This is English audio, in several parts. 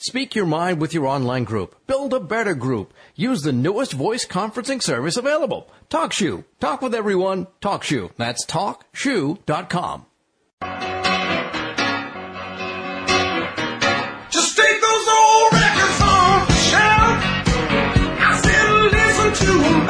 Speak your mind with your online group. Build a better group. Use the newest voice conferencing service available. TalkShoe. Talk with everyone. TalkShoe. That's TalkShoe.com. Just take those old records on the shelf. I sit and listen to 'em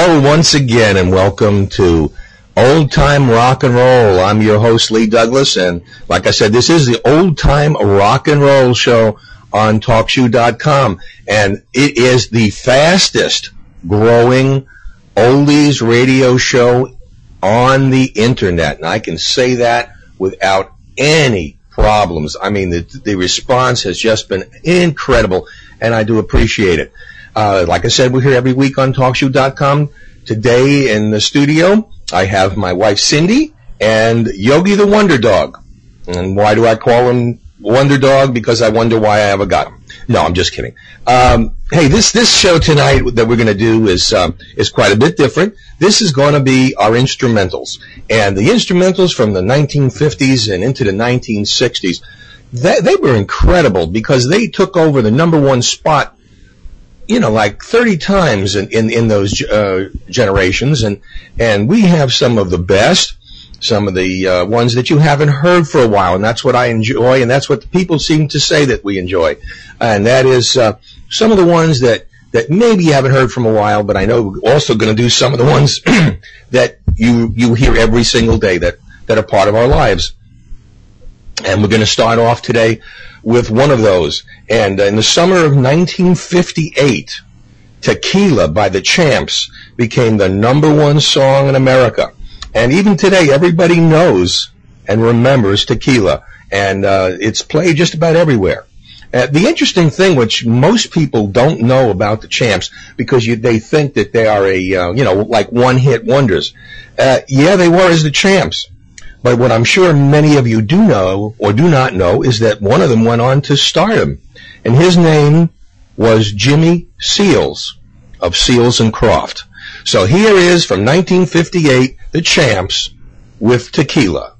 Hello once again and welcome to Old Time Rock and Roll. I'm your host Lee Douglas and like I said, this is the Old Time Rock and Roll show on TalkShoe.com and it is the fastest growing oldies radio show on the internet. And I can say that without any problems. I mean, the, the response has just been incredible and I do appreciate it. Uh, like I said, we're here every week on TalkShoe.com. Today in the studio, I have my wife Cindy and Yogi the Wonder Dog. And why do I call him Wonder Dog? Because I wonder why I ever got him. No, I'm just kidding. Um, hey, this this show tonight that we're going to do is um, is quite a bit different. This is going to be our instrumentals, and the instrumentals from the 1950s and into the 1960s. They, they were incredible because they took over the number one spot you know, like 30 times in, in, in those uh, generations. And, and we have some of the best, some of the uh, ones that you haven't heard for a while. And that's what I enjoy. And that's what the people seem to say that we enjoy. And that is uh, some of the ones that, that maybe you haven't heard from a while, but I know we're also going to do some of the ones that you, you hear every single day that, that are part of our lives. And we're going to start off today with one of those. And in the summer of 1958, Tequila by the Champs became the number one song in America. And even today, everybody knows and remembers Tequila. And uh, it's played just about everywhere. Uh, the interesting thing, which most people don't know about the Champs, because you, they think that they are a, uh, you know, like one-hit wonders. Uh, yeah, they were as the Champs. But what I'm sure many of you do know or do not know is that one of them went on to stardom. And his name was Jimmy Seals of Seals and Croft. So here is from 1958, the champs with tequila.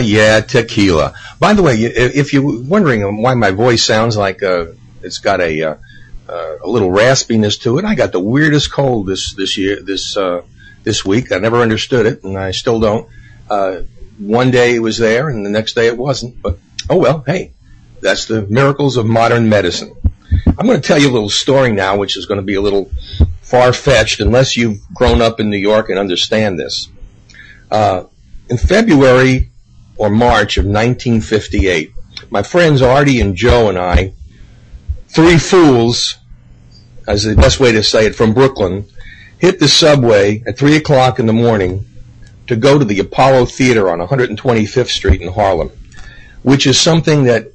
Yeah, tequila. By the way, if you're wondering why my voice sounds like uh, it's got a uh, uh, a little raspiness to it, I got the weirdest cold this this year this uh, this week. I never understood it, and I still don't. Uh, one day it was there, and the next day it wasn't. But oh well, hey, that's the miracles of modern medicine. I'm going to tell you a little story now, which is going to be a little far fetched unless you've grown up in New York and understand this. Uh, in February or March of 1958, my friends Artie and Joe and I, three fools, as the best way to say it, from Brooklyn, hit the subway at 3 o'clock in the morning to go to the Apollo Theater on 125th Street in Harlem, which is something that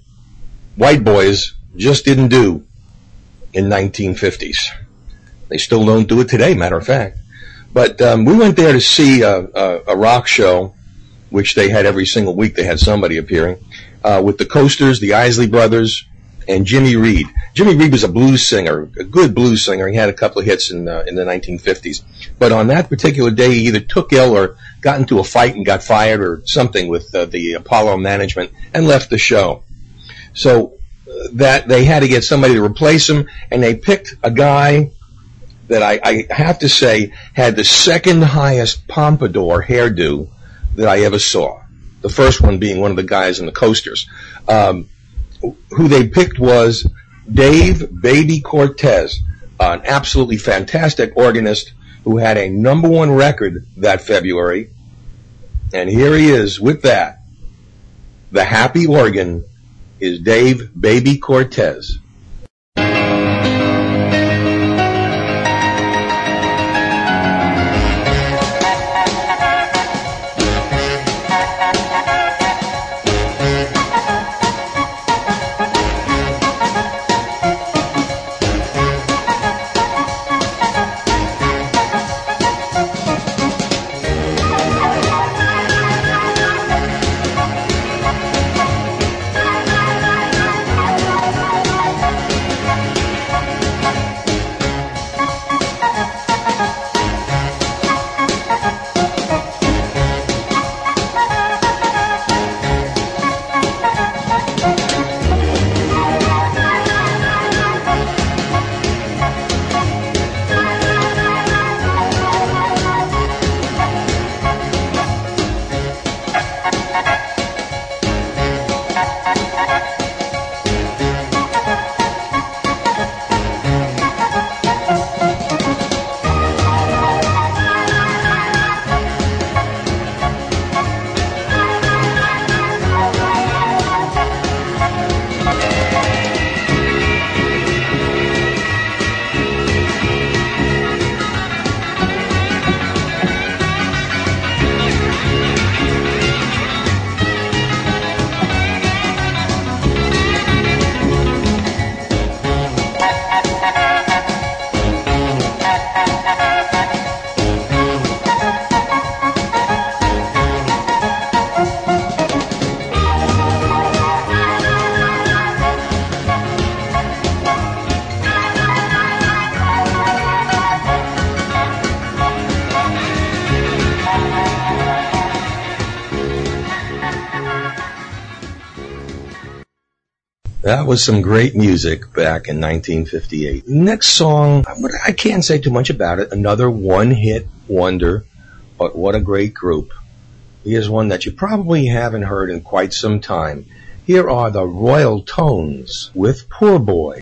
white boys just didn't do in 1950s. They still don't do it today, matter of fact. But um, we went there to see a, a, a rock show, which they had every single week. They had somebody appearing uh, with the Coasters, the Isley Brothers, and Jimmy Reed. Jimmy Reed was a blues singer, a good blues singer. He had a couple of hits in uh, in the 1950s. But on that particular day, he either took ill or got into a fight and got fired or something with uh, the Apollo management and left the show. So uh, that they had to get somebody to replace him, and they picked a guy that I, I have to say had the second highest pompadour hairdo that I ever saw. The first one being one of the guys in the coasters. Um, who they picked was Dave Baby Cortez, an absolutely fantastic organist who had a number one record that February. And here he is with that. The happy organ is Dave Baby Cortez. That was some great music back in 1958. Next song, I can't say too much about it. Another one hit wonder, but what a great group. Here's one that you probably haven't heard in quite some time. Here are the Royaltones with Poor Boy.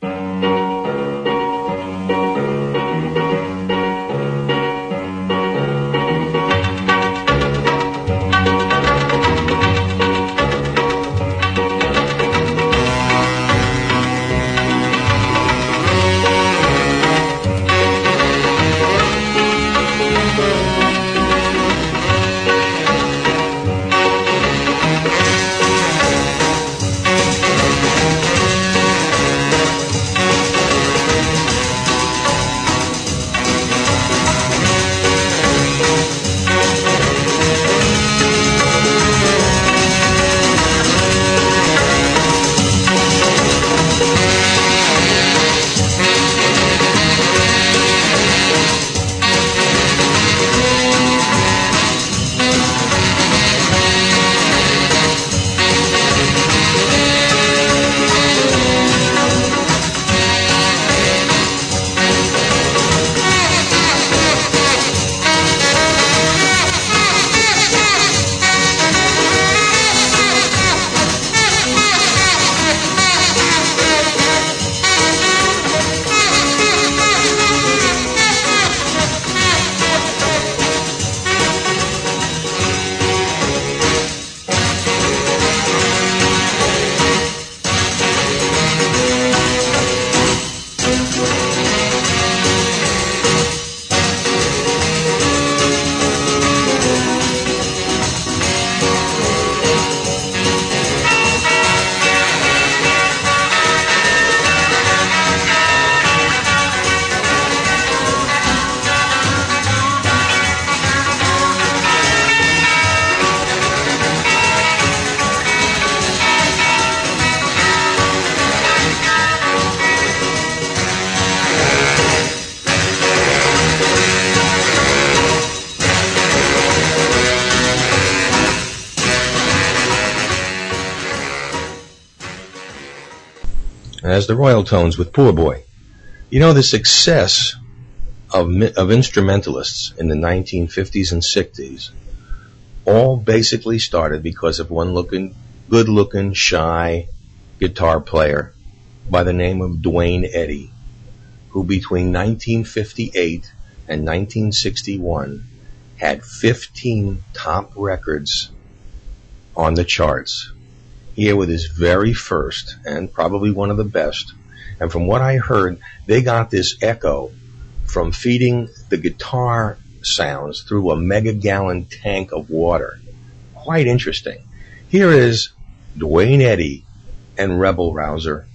As the Royaltones with Poor Boy. You know, the success of, of instrumentalists in the 1950s and 60s all basically started because of one looking, good looking, shy guitar player by the name of Duane Eddy, who between 1958 and 1961 had 15 top records on the charts. Here with his very first and probably one of the best. And from what I heard, they got this echo from feeding the guitar sounds through a mega gallon tank of water. Quite interesting. Here is Duane Eddy and Rebel Rouser.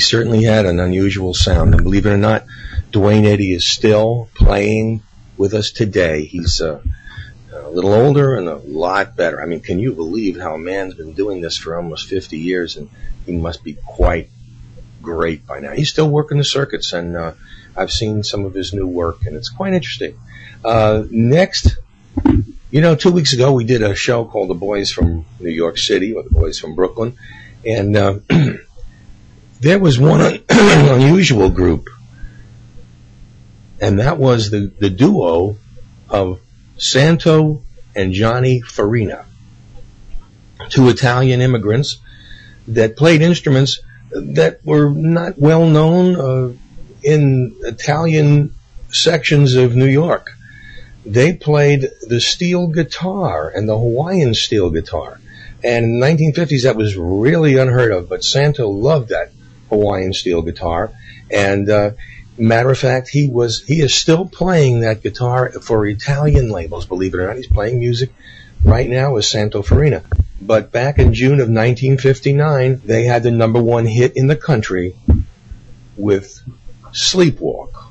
Certainly had an unusual sound. And believe it or not, Duane Eddy is still playing with us today. He's uh, a little older and a lot better. I mean, can you believe how a man's been doing this for almost 50 years and he must be quite great by now. He's still working the circuits and uh, I've seen some of his new work and it's quite interesting. Uh, next, you know, two weeks ago we did a show called The Boys from New York City or The Boys from Brooklyn and uh, there was one un- unusual group, and that was the, the duo of Santo and Johnny Farina, two Italian immigrants that played instruments that were not well known uh, in Italian sections of New York. They played the steel guitar and the Hawaiian steel guitar. And in the 1950s, that was really unheard of, but Santo loved that Hawaiian steel guitar. And uh, matter of fact, he was he is still playing that guitar for Italian labels. Believe it or not, he's playing music right now with Santo Farina. But back in June of 1959, they had the number one hit in the country with Sleepwalk.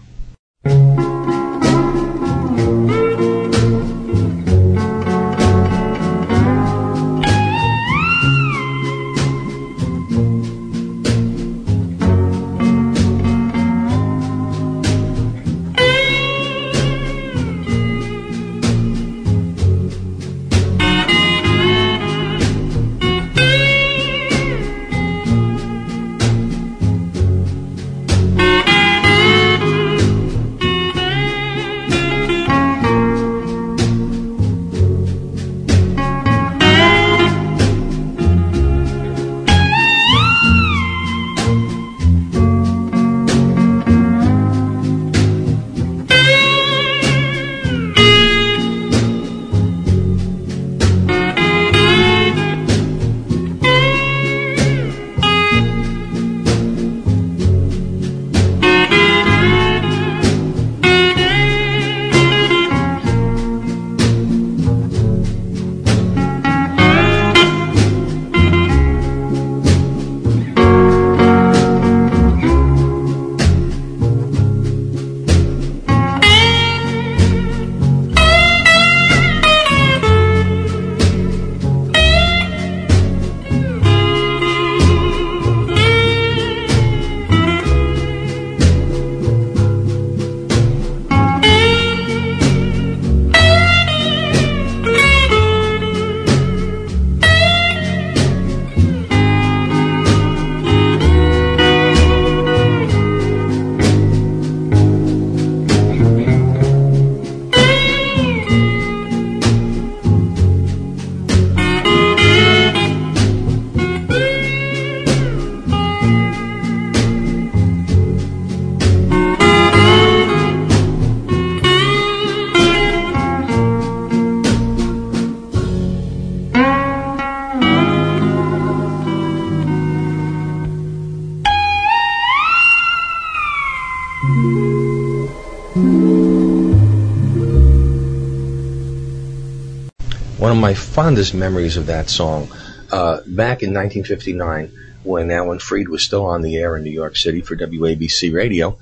Fondest memories of that song. Uh, back in 1959, when Alan Freed was still on the air in New York City for WABC Radio,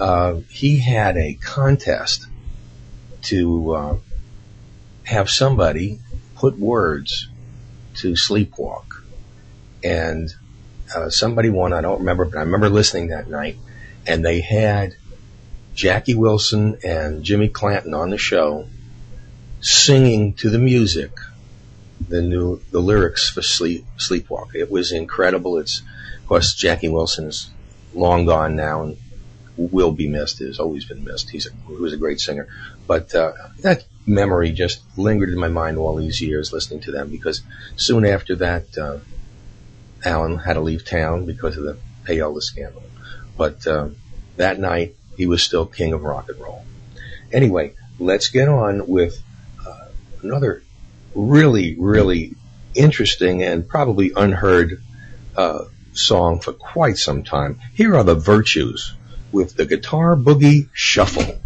uh, he had a contest to uh, have somebody put words to Sleepwalk. And uh, somebody won, I don't remember, but I remember listening that night, and they had Jackie Wilson and Jimmy Clanton on the show singing to the music the new the lyrics for Sleep Sleepwalk. It was incredible. It's of course Jackie Wilson is long gone now and will be missed. Has always been missed. He's a, he was a great singer, but uh, that memory just lingered in my mind all these years listening to them because soon after that, uh, Alan had to leave town because of the payola scandal. But uh, that night, he was still king of rock and roll. Anyway, let's get on with uh, another really, really interesting and probably unheard uh, song for quite some time. Here are the Virtues with the Guitar Boogie Shuffle.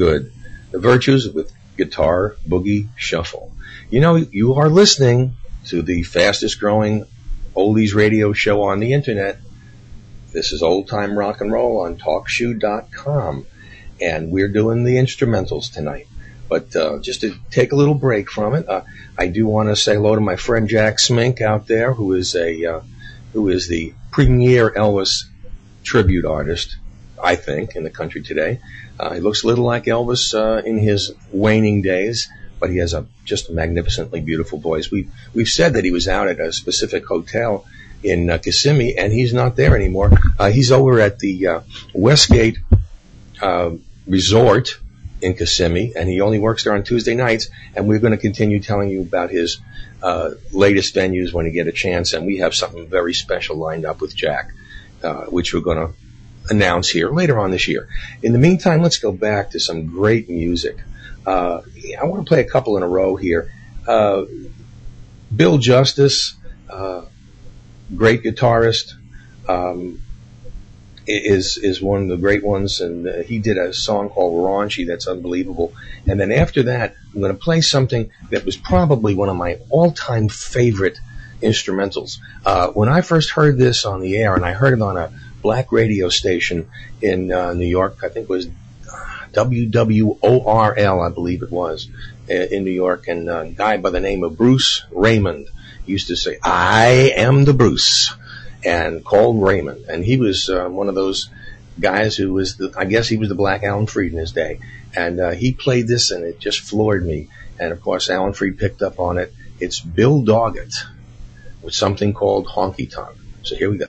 Good. The Virtues with Guitar Boogie Shuffle. You know, you are listening to the fastest growing oldies radio show on the internet. This is Old Time Rock and Roll on TalkShoe.com. And we're doing the instrumentals tonight. But uh, just to take a little break from it, uh, I do want to say hello to my friend Jack Smink out there, who is a uh, who is the premier Elvis tribute artist, I think, in the country today. Uh, he looks a little like Elvis uh, in his waning days, but he has a just a magnificently beautiful voice. We we've said that he was out at a specific hotel in uh, Kissimmee, and he's not there anymore. Uh, he's over at the uh, Westgate uh, Resort in Kissimmee, and he only works there on Tuesday nights. And we're going to continue telling you about his uh, latest venues when we get a chance. And we have something very special lined up with Jack, uh, which we're going to announce here later on this year. In the meantime, let's go back to some great music. Uh, I want to play a couple in a row here. Uh, Bill Justis, uh, great guitarist. Um, is is one of the great ones, and uh, he did a song called Raunchy that's unbelievable. And then after that, I'm going to play something that was probably one of my all-time favorite instrumentals. Uh, when I first heard this on the air, and I heard it on a black radio station in uh, New York, I think it was WWORL, I believe it was, uh, in New York, and a guy by the name of Bruce Raymond used to say, I am the Bruce, and called Raymond. And he was uh, one of those guys who was the, I guess he was the Black Alan Freed in his day. And uh, he played this and it just floored me. And of course, Alan Freed picked up on it. It's Bill Doggett with something called Honky Tonk. So here we go.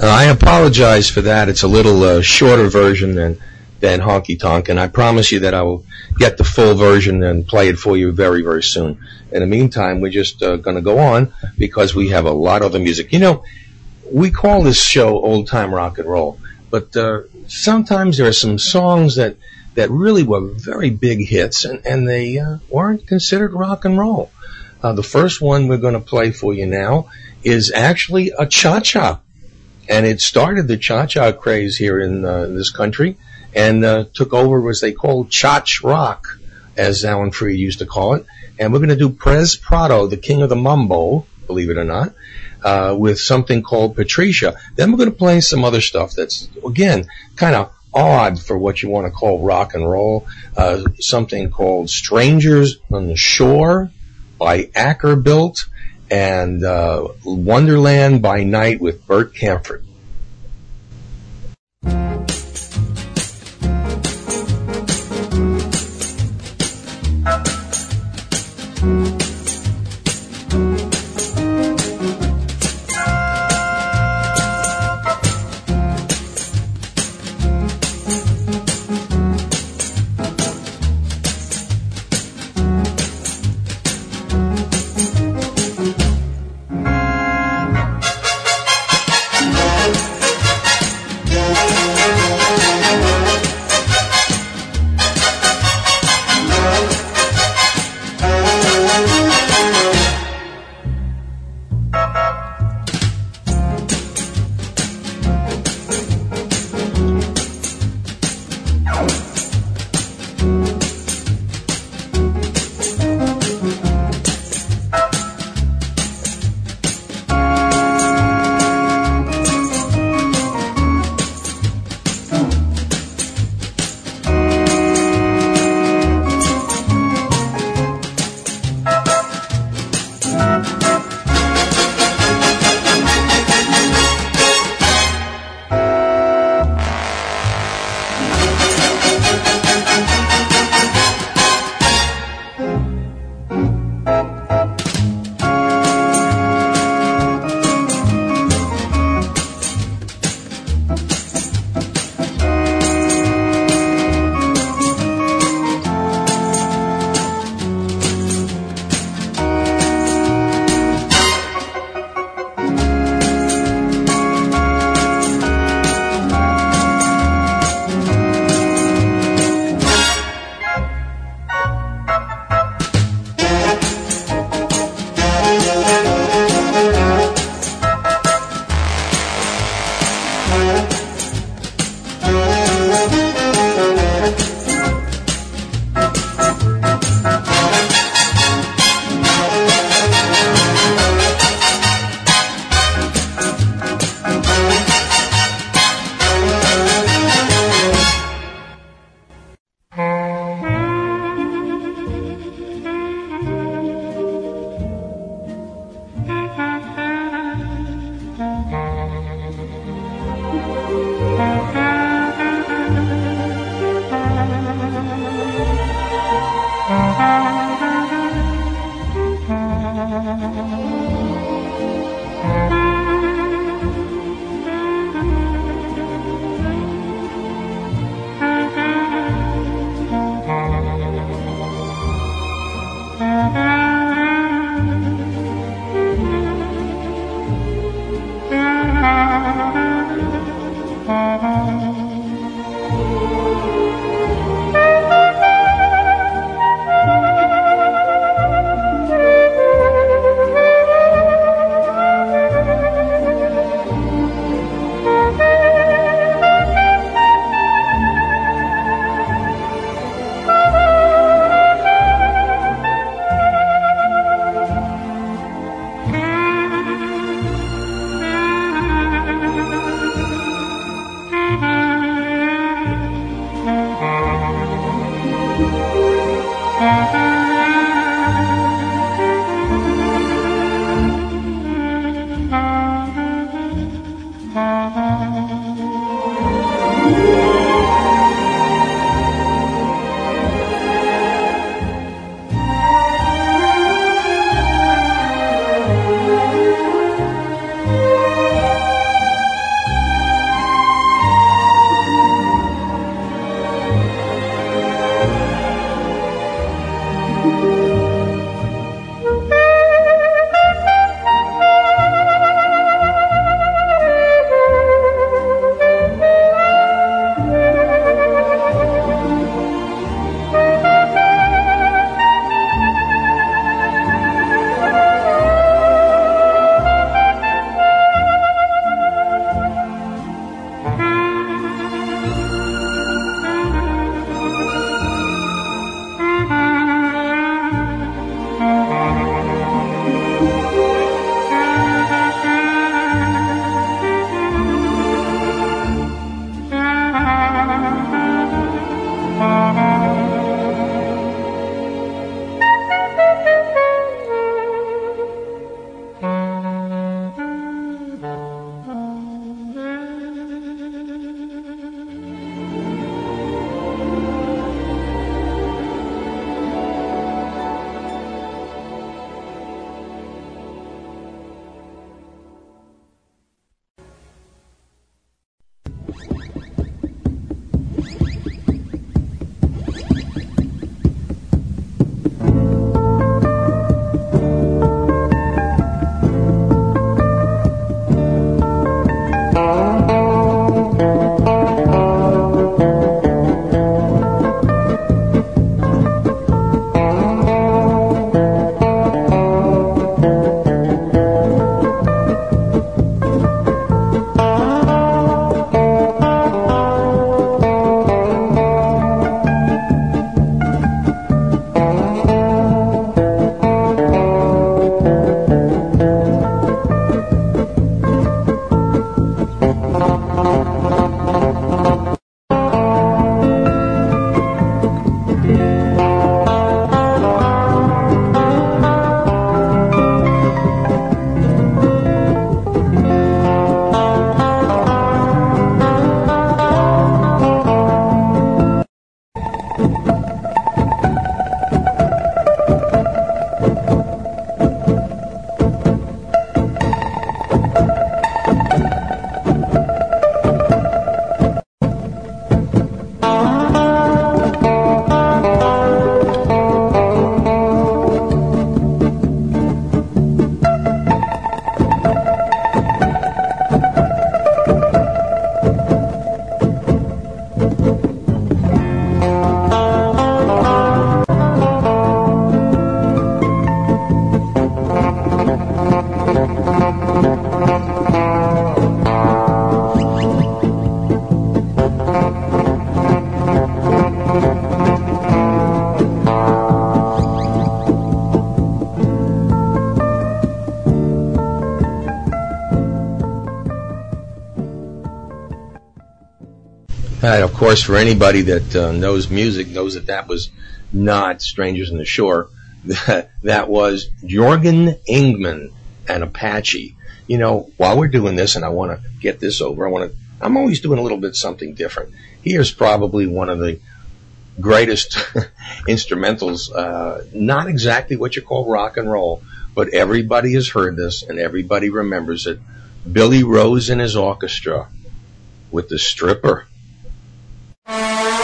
Uh, I apologize for that. It's a little uh, shorter version than than Honky Tonk, and I promise you that I will get the full version and play it for you very, very soon. In the meantime, we're just uh, going to go on because we have a lot of other music. You know, we call this show old time rock and roll, but uh, sometimes there are some songs that that really were very big hits, and and they uh, weren't considered rock and roll. Uh, the first one we're going to play for you now is actually a cha cha, and it started the cha cha craze here in, uh, this country, and uh, took over as they called chach rock, as Alan Freed used to call it. And we're going to do Perez Prado, the king of the mambo, believe it or not uh, with something called Patricia. Then we're going to play some other stuff that's, again, kind of odd for what you want to call rock and roll. Uh, something called Strangers on the Shore by Acker Bilk and uh, Wonderland by Night with Bert Kaempfert. And of course, for anybody that uh, knows music, knows that that was not Strangers in the Shore. That, that was Jorgen Ingmann and Apache. You know, while we're doing this, and I want to get this over, I want to. I'm always doing a little bit something different. Here's probably one of the greatest instrumentals. Uh, not exactly what you call rock and roll, but everybody has heard this and everybody remembers it. Billy Rose and his orchestra with the stripper. Música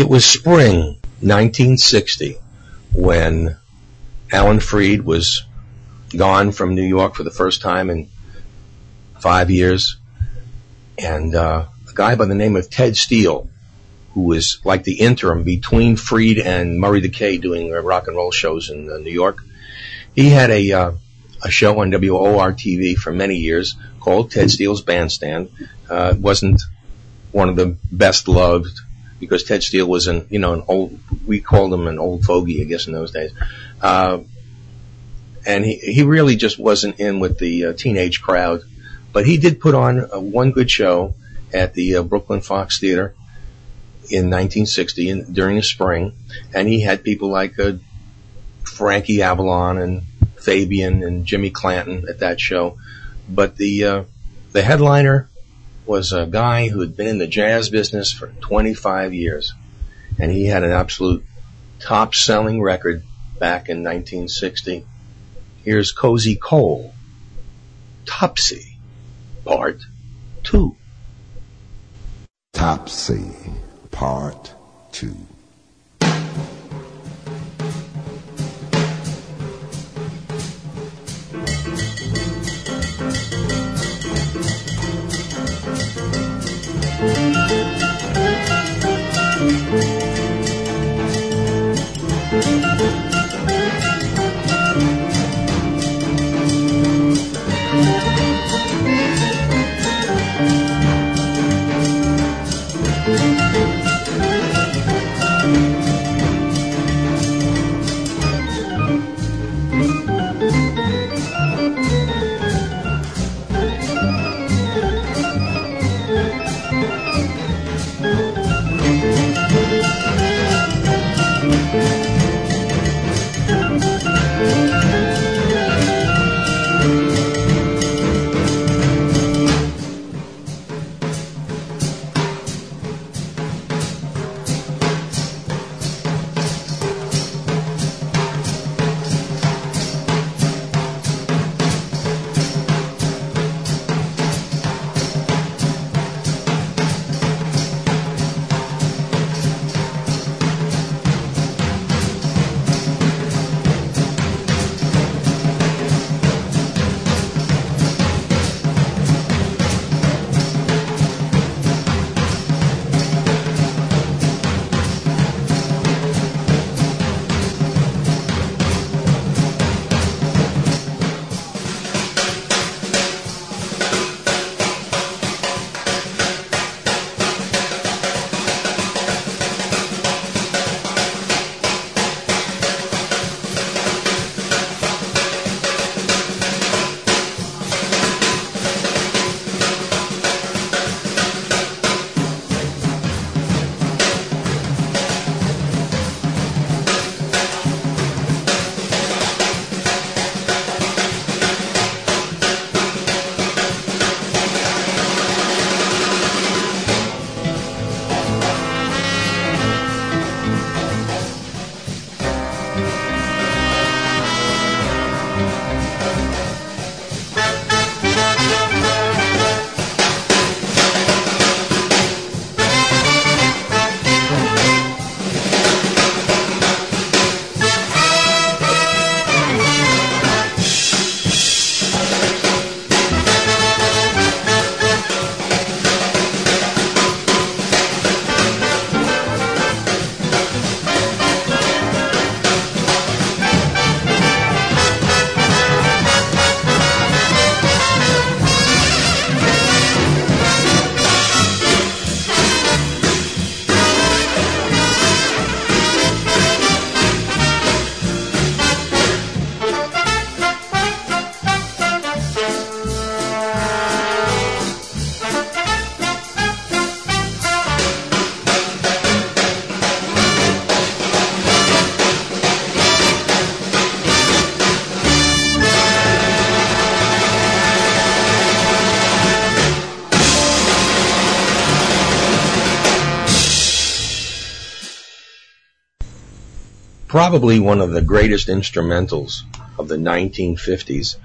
It was spring 1960 when Alan Freed was gone from New York for the first time in five years. And uh, a guy by the name of Ted Steele, who was like the interim between Freed and Murray the K doing uh, rock and roll shows in uh, New York, he had a, uh, a show on WOR TV for many years called Ted Steele's Bandstand. Uh, wasn't one of the best loved because Ted Steele was an you know an old we called him an old fogey I guess in those days, uh, and he he really just wasn't in with the uh, teenage crowd, but he did put on uh, one good show at the uh, Brooklyn Fox Theater in 1960 in, during the spring, and he had people like uh, Frankie Avalon and Fabian and Jimmy Clanton at that show, but the uh, the headliner was a guy who had been in the jazz business for 25 years. And he had an absolute top selling record back in 1960. Here's Cozy Cole, Topsy, Part 2. Topsy, Part 2. Probably one of the greatest instrumentals of the 1950s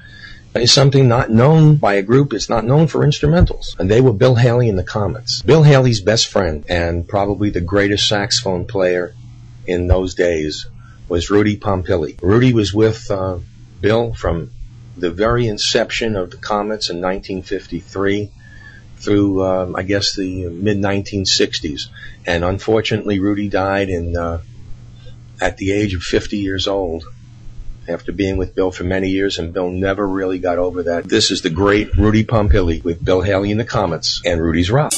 is something not known by a group. It's not known for instrumentals. And they were Bill Haley and the Comets. Bill Haley's best friend and probably the greatest saxophone player in those days was Rudy Pompili. Rudy was with uh, Bill from the very inception of the Comets in 1953 through, um, I guess, the mid 1960s. And unfortunately, Rudy died in uh, at the age of 50 years old after being with Bill for many years, and Bill never really got over that. This is the great Rudy Pompili with Bill Haley and the Comets and Rudy's Rock.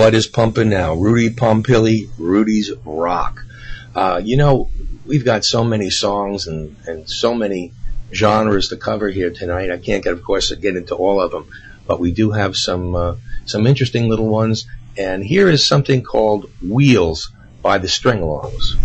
Blood is pumping now. Rudy Pompili, Rudy's Rock. Uh, you know, we've got so many songs and, and so many genres to cover here tonight. I can't get, of course, get into all of them, but we do have some uh, some interesting little ones. And here is something called Wheels by the Stringalongs.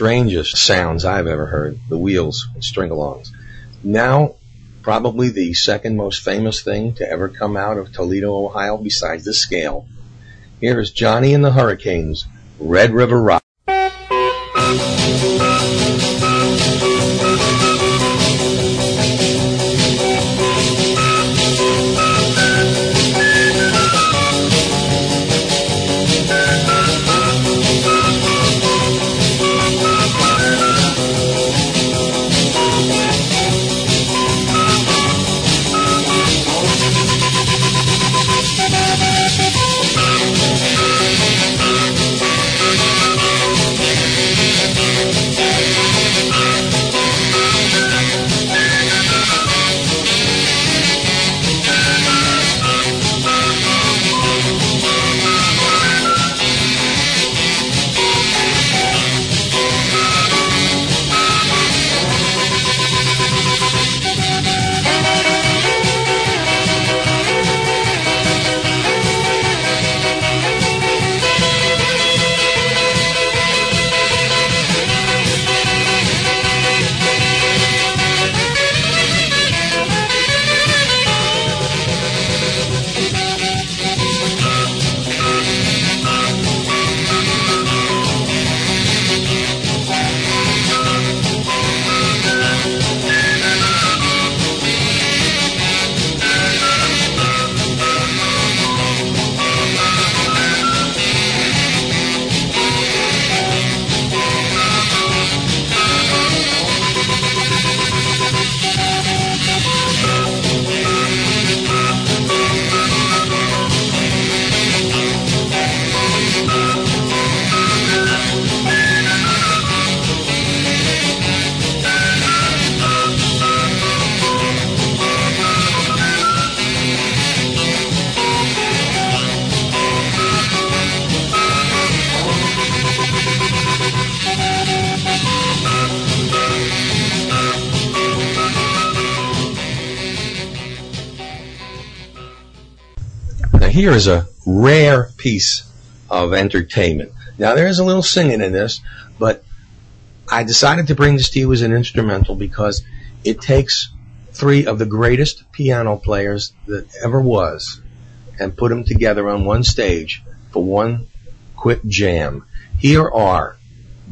Strangest sounds I've ever heard. The wheels, string-alongs. Now, probably the second most famous thing to ever come out of Toledo, Ohio, besides the scale. Here is Johnny and the Hurricanes, Red River Rock. Here is a rare piece of entertainment. Now there is a little singing in this, but I decided to bring this to you as an instrumental because it takes three of the greatest piano players that ever was and put them together on one stage for one quick jam. Here are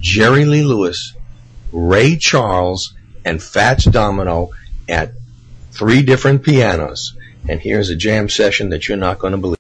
Jerry Lee Lewis, Ray Charles, and Fats Domino at three different pianos. And here's a jam session that you're not going to believe.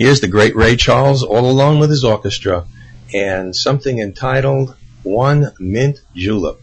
Here's the great Ray Charles all alone with his orchestra and something entitled One Mint Julep.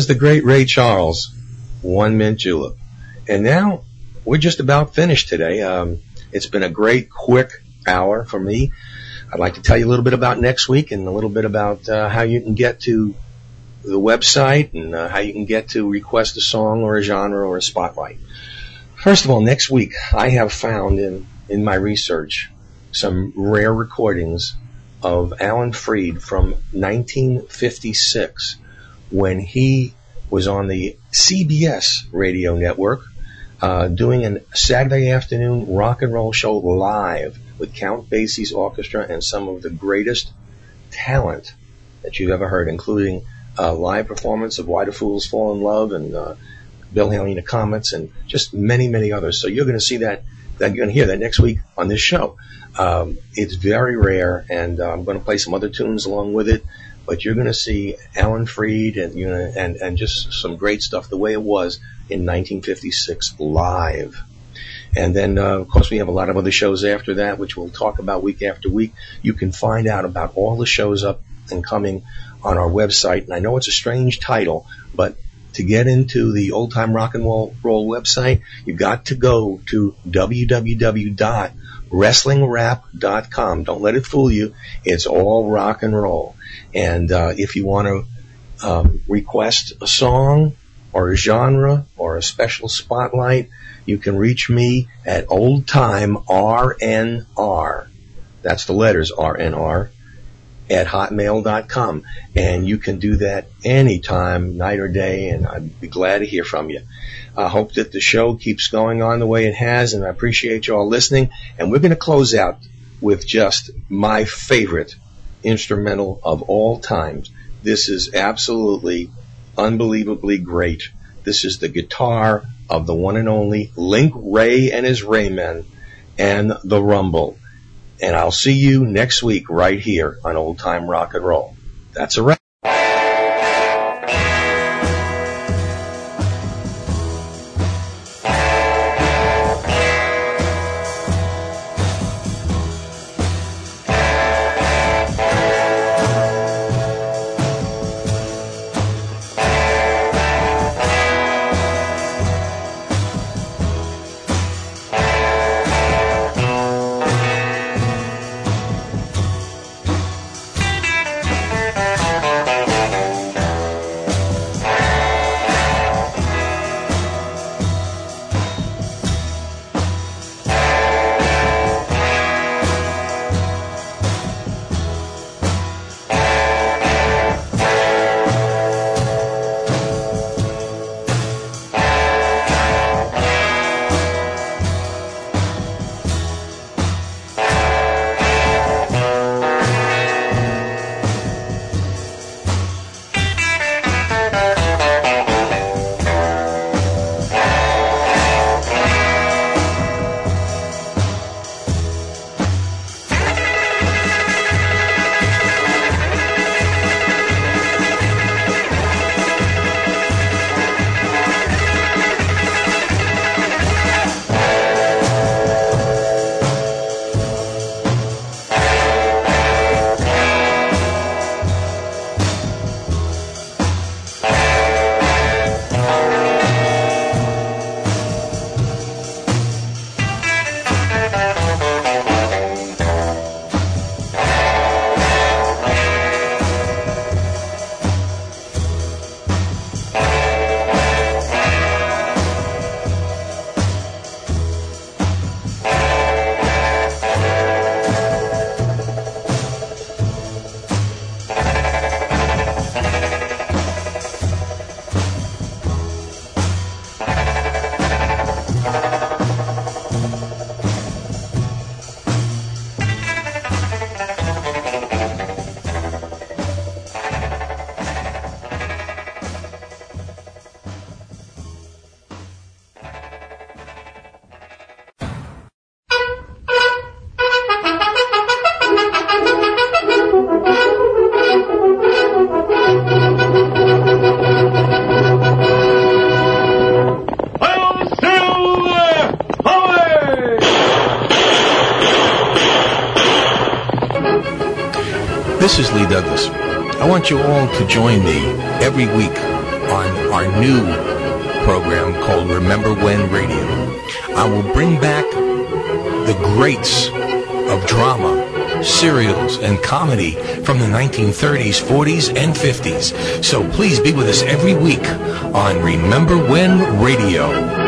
Was the great Ray Charles, One Mint Julep. And now we're just about finished today. Um, it's been a great, quick hour for me. I'd like to tell you a little bit about next week and a little bit about uh, how you can get to the website and uh, how you can get to request a song or a genre or a spotlight. First of all, next week I have found in, in my research some rare recordings of Alan Freed from 1956 when he was on the CBS radio network uh, doing a Saturday afternoon rock and roll show live with Count Basie's orchestra and some of the greatest talent that you've ever heard, including a live performance of Why Do Fools Fall in Love and uh, Bill the Comets and just many, many others. So you're going to see that, that you're going to hear that next week on this show. Um, it's very rare, and uh, I'm going to play some other tunes along with it but you're going to see Alan Freed and you know and and just some great stuff the way it was in 1956 live. And then, uh, of course, we have a lot of other shows after that, which we'll talk about week after week. You can find out about all the shows up and coming on our website. And I know it's a strange title, but to get into the old time rock and roll, website, you've got to go to www.wrestlingrap.com. Don't let it fool you. It's all rock and roll. And uh, if you want to um, request a song or a genre or a special spotlight, you can reach me at old time RNR. That's the letters RNR at hotmail.com. And you can do that anytime, night or day, and I'd be glad to hear from you. I hope that the show keeps going on the way it has, and I appreciate you all listening. And we're going to close out with just my favorite instrumental of all times. This is absolutely unbelievably great. This is the guitar of the one and only Link Wray and his Raymen and the Rumble. And I'll see you next week right here on Old Time Rock and Roll. That's a wrap. Is Lee Douglas. I want you all to join me every week on our new program called Remember When Radio. I will bring back the greats of drama, serials, and comedy from the 1930s, 40s, and 50s. So please be with us every week on Remember When Radio.